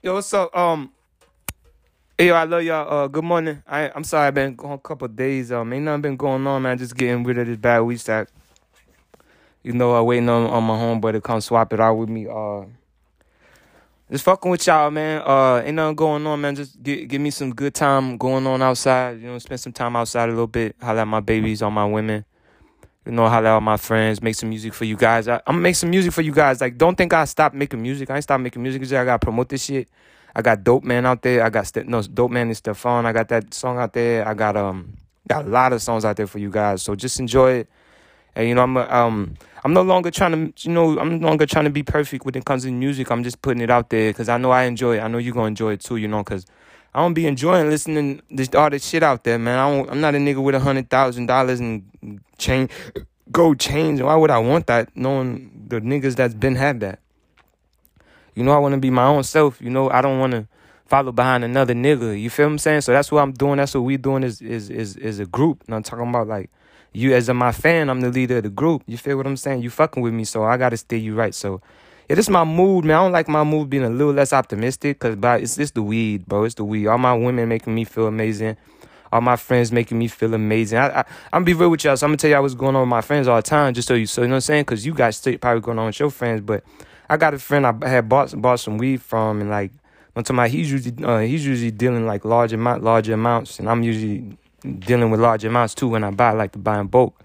Yo, what's up? Um, hey, yo, I love y'all. Uh, good morning. I I'm sorry I've been gone a couple days. Um, ain't nothing been going on, man. Just getting rid of this bad weed stack. You know, uh, waiting on on my homeboy to come swap it out with me. Uh, just fucking with y'all, man. Uh, ain't nothing going on, man. Just give give me some good time going on outside. You know, spend some time outside a little bit. Holla at my babies, all my women. You know, holla at my friends. Make some music for you guys. I, I'm gonna make some music for you guys. Like, don't think I stopped making music. I ain't stopped making music. I gotta promote this shit. I got Dope Man out there. I got no Dope Man and Stefan. I got that song out there. I got um got a lot of songs out there for you guys. So just enjoy it. And you know, I'm um I'm no longer trying to you know I'm no longer trying to be perfect when it comes to music. I'm just putting it out there because I know I enjoy it. I know you're gonna enjoy it too. You know, because I don't be enjoying listening this all this shit out there, man. I I'm not a nigga with a hundred thousand dollars and chain gold chains. Why would I want that? Knowing the niggas that's been had that. You know, I want to be my own self. You know, I don't want to follow behind another nigga. You feel what I'm saying? So that's what I'm doing. That's what we doing is is is is a group. And I'm talking about like you as a my fan, I'm the leader of the group. You feel what I'm saying? You fucking with me, so I gotta steer you right. So this is my mood, man. I don't like my mood being a little less optimistic, cause but it's it's the weed, bro. It's the weed. All my women making me feel amazing. All my friends making me feel amazing. I, I I'm be real with y'all. So I'm gonna tell y'all what's going on with my friends all the time, just so you so you know what I'm saying. Cause you guys still probably going on with your friends, but I got a friend I had bought bought some weed from, and like I'm talking about he's usually uh, he's usually dealing like large amount larger amounts, and I'm usually dealing with large amounts too when I buy. Like to buy in bulk. You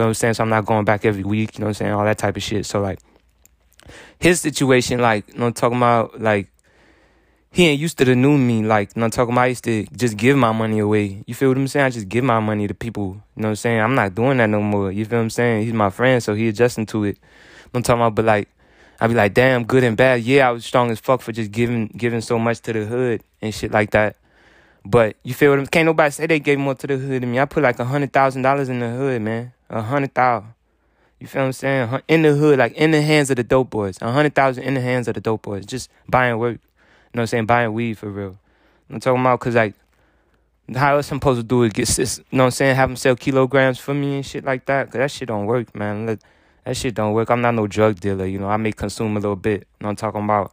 know what I'm saying? So I'm not going back every week. You know what I'm saying? All that type of shit. So like his situation, like you know, talking about like he ain't used to the new me. Like you know, talking about I used to just give my money away. You feel what I'm saying? I just give my money to people. You know what I'm saying? I'm not doing that no more. You feel what I'm saying? He's my friend, so he adjusting to it. I'm talking about, but like I'd be like, damn, good and bad. Yeah, I was strong as fuck for just giving giving so much to the hood and shit like that. But you feel what I'm Can't nobody say they gave more to the hood than me. I put like a hundred thousand dollars in the hood, man. A hundred thousand. You feel what I'm saying? In the hood, like in the hands of the dope boys. A hundred thousand in the hands of the dope boys. Just buying work. You know what I'm saying? Buying weed for real. I'm talking about cause like how else I'm supposed to do it? Get you know what I'm saying? Have them sell kilograms for me and shit like that. Cause that shit don't work, man. That shit don't work. I'm not no drug dealer, you know. I may consume a little bit. You know I'm talking about?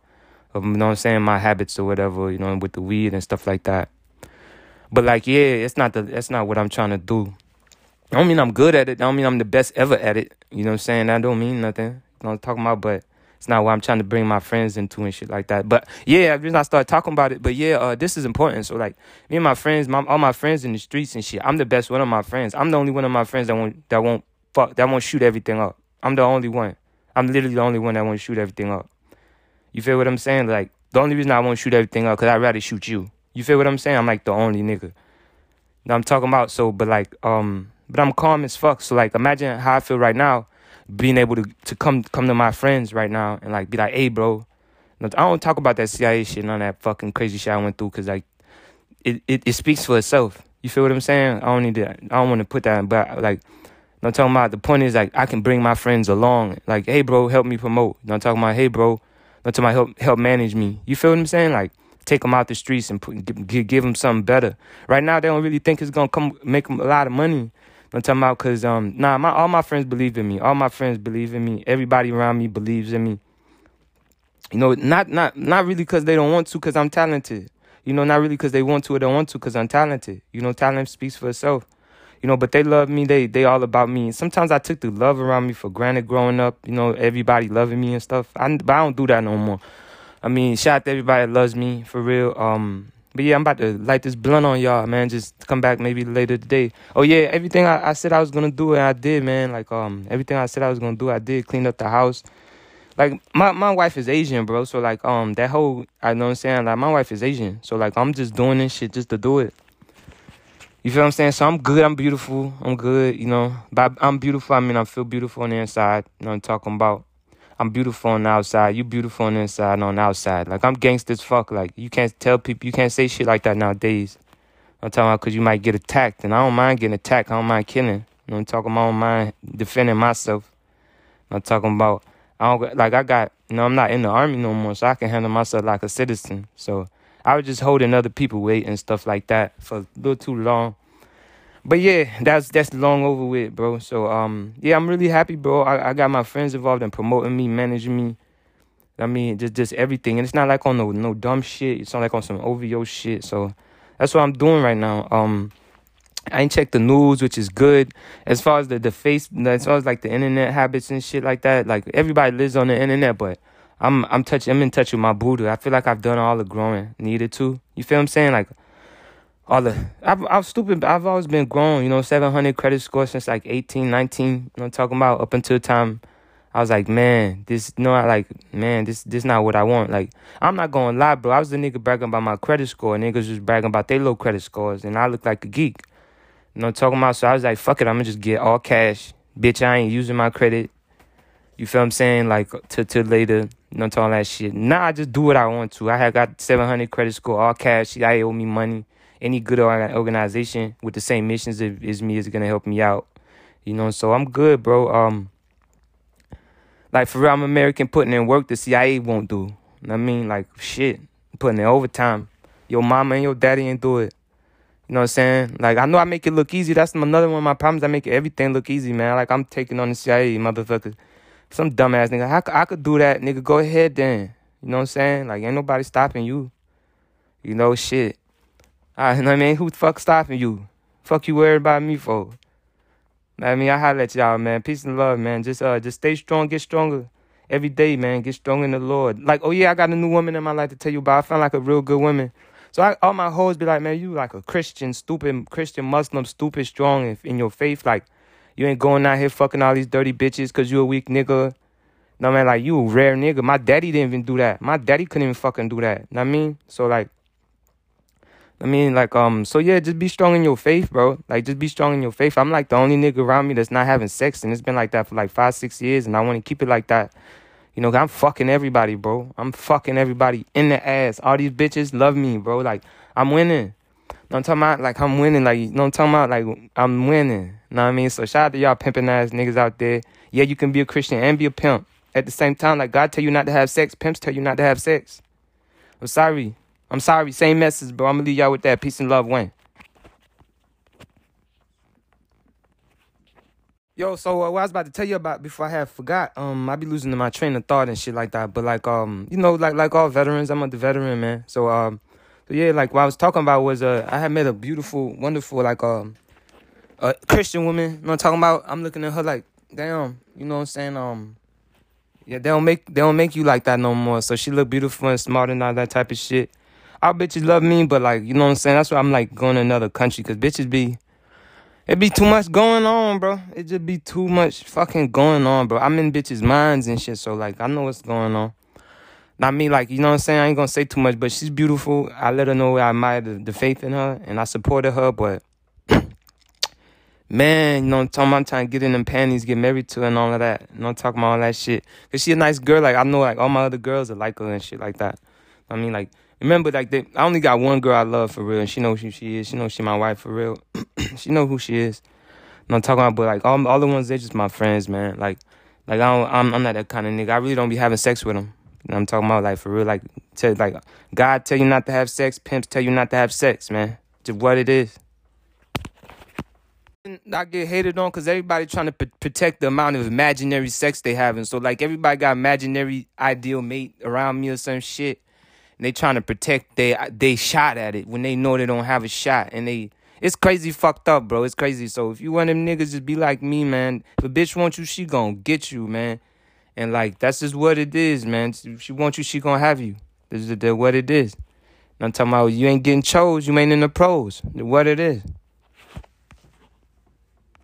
You know what I'm saying? My habits or whatever, you know, with the weed and stuff like that. But like, yeah, it's not the that's not what I'm trying to do. I don't mean I'm good at it. I don't mean I'm the best ever at it. You know what I'm saying? That don't mean nothing. You know I'm talking about? But it's not what I'm trying to bring my friends into and shit like that. But yeah, reason I started talking about it. But yeah, uh, this is important. So like me and my friends, my, all my friends in the streets and shit. I'm the best one of my friends. I'm the only one of my friends that won't that won't fuck that won't shoot everything up. I'm the only one. I'm literally the only one that won't shoot everything up. You feel what I'm saying? Like the only reason I won't shoot everything up because I'd rather shoot you. You feel what I'm saying? I'm like the only nigga. That I'm talking about. So, but like, um, but I'm calm as fuck. So like, imagine how I feel right now, being able to to come come to my friends right now and like be like, hey, bro. I don't talk about that CIA shit, none of that fucking crazy shit I went through, cause like, it, it, it speaks for itself. You feel what I'm saying? I don't need to. I don't want to put that, in, but like, I'm talking about the point is like I can bring my friends along. Like, hey, bro, help me promote. I'm talking about, hey, bro, I'm talking about help help manage me. You feel what I'm saying? Like, take them out the streets and put, give, give them something better. Right now, they don't really think it's gonna come make them a lot of money. I'm talking about because um nah my all my friends believe in me. All my friends believe in me. Everybody around me believes in me. You know, not not not really because they don't want to, because I'm talented. You know, not really because they want to or don't want to, because I'm talented. You know, talent speaks for itself. You know, but they love me. They they all about me. Sometimes I took the love around me for granted growing up. You know, everybody loving me and stuff. I, but I don't do that no more. I mean, shout out to everybody that loves me for real. Um, but yeah, I'm about to light this blunt on y'all, man. Just come back maybe later today. Oh yeah, everything I, I said I was gonna do, and I did, man. Like um, everything I said I was gonna do, I did. Clean up the house. Like my my wife is Asian, bro. So like um, that whole I know what I'm saying. Like my wife is Asian, so like I'm just doing this shit just to do it. You feel what I'm saying? So I'm good. I'm beautiful. I'm good. You know, but I'm beautiful. I mean, I feel beautiful on the inside. You know, I'm talking about. I'm beautiful on the outside. You beautiful on the inside and on the outside. Like I'm gangster as fuck. Like you can't tell people. You can't say shit like that nowadays. I'm talking about because you might get attacked, and I don't mind getting attacked. I don't mind killing. You know, I'm talking about. I don't mind defending myself. I'm talking about. I don't like. I got. You know, I'm not in the army no more, so I can handle myself like a citizen. So I was just holding other people weight and stuff like that for a little too long. But yeah, that's that's long over with, bro. So um, yeah, I'm really happy, bro. I, I got my friends involved in promoting me, managing me. I mean, just just everything, and it's not like on no no dumb shit. It's not like on some OVO shit. So that's what I'm doing right now. Um, I ain't checked the news, which is good. As far as the the face, as far as like the internet habits and shit like that, like everybody lives on the internet, but I'm I'm touching I'm in touch with my Buddha. I feel like I've done all the growing needed to. You feel I'm saying? Like all the I've I've stupid I've always been grown, you know, 700 credit score since like 18, 19, you know, talking about up until the time I was like, man, this no, I like, man, this this not what I want. Like, I'm not gonna lie, bro. I was the nigga bragging about my credit score. Niggas was bragging about their low credit scores, and I look like a geek. You know, talking about. So I was like, fuck it, I'm gonna just get all cash, bitch. I ain't using my credit. You feel what I'm saying? Like to to later, you know, talking that shit. Nah, I just do what I want to. I had got 700 credit score, all cash. I owe me money. Any good organization with the same missions as me is gonna help me out. You know, so I'm good, bro. Um like for real, I'm American putting in work the CIA won't do. I mean, like shit, putting in overtime. Your mama and your daddy ain't do it. You know what I'm saying? Like I know I make it look easy. That's another one of my problems. I make everything look easy, man. Like I'm taking on the CIA, motherfucker. Some dumbass nigga. I, I could do that, nigga. Go ahead then. You know what I'm saying? Like ain't nobody stopping you. You know shit. I you know what I mean? Who the fuck stopping you? Fuck you worried about me for? I mean, I highlight y'all, man. Peace and love, man. Just uh, just stay strong, get stronger every day, man. Get strong in the Lord. Like, oh yeah, I got a new woman in my life to tell you about. I found like a real good woman. So I, all my hoes be like, man, you like a Christian, stupid Christian Muslim, stupid strong in, in your faith. Like, you ain't going out here fucking all these dirty bitches because you a weak nigga. No man, like you a rare nigga. My daddy didn't even do that. My daddy couldn't even fucking do that. Know what I mean? So like I mean, like, um, so yeah, just be strong in your faith, bro. Like, just be strong in your faith. I'm like the only nigga around me that's not having sex, and it's been like that for like five, six years, and I want to keep it like that. You know, I'm fucking everybody, bro. I'm fucking everybody in the ass. All these bitches love me, bro. Like, I'm winning. No, I'm talking about like I'm winning. Like, know, I'm talking about like I'm winning. Know what I mean? So shout out to y'all pimping ass niggas out there. Yeah, you can be a Christian and be a pimp at the same time. Like God tell you not to have sex, pimps tell you not to have sex. I'm sorry. I'm sorry, same message, bro. I'm gonna leave y'all with that. Peace and love, Wayne. Yo, so uh, what I was about to tell you about before I had forgot, um, I be losing to my train of thought and shit like that. But like, um, you know, like like all veterans, I'm a veteran, man. So um, so yeah, like what I was talking about was uh, I had met a beautiful, wonderful, like um, a Christian woman. You know I'm talking about? I'm looking at her like, damn, you know what I'm saying? Um, yeah, they don't make they don't make you like that no more. So she look beautiful and smart and all that type of shit our bitches love me, but like, you know what I'm saying? That's why I'm like going to another country because bitches be, it be too much going on, bro. It just be too much fucking going on, bro. I'm in bitches' minds and shit, so like, I know what's going on. Not me, like, you know what I'm saying? I ain't gonna say too much, but she's beautiful. I let her know I admire the, the faith in her and I supported her, but man, you know, I'm talking about trying to get in them panties, get married to her and all of that. You know, I'm talking about all that shit. Cause she a nice girl. Like, I know, like, all my other girls are like her and shit like that. I mean, like, remember like I only got one girl I love for real, and she knows who she is. She knows she my wife for real. she know who she is. And I'm talking about, but like all all the ones they're just my friends, man. Like like I don't, I'm I'm not that kind of nigga. I really don't be having sex with them. I'm talking about like for real, like tell like God tell you not to have sex, pimps tell you not to have sex, man. Just what it is. I get hated on because everybody trying to p- protect the amount of imaginary sex they having. So like everybody got imaginary ideal mate around me or some shit they trying to protect they they shot at it when they know they don't have a shot and they it's crazy fucked up, bro. It's crazy. So if you want them niggas just be like me, man. If a bitch want you, she gonna get you, man. And like that's just what it is, man. If she want you, she gonna have you. This is the, what it is. And I'm talking about you ain't getting chose, you ain't in the pros. What it is.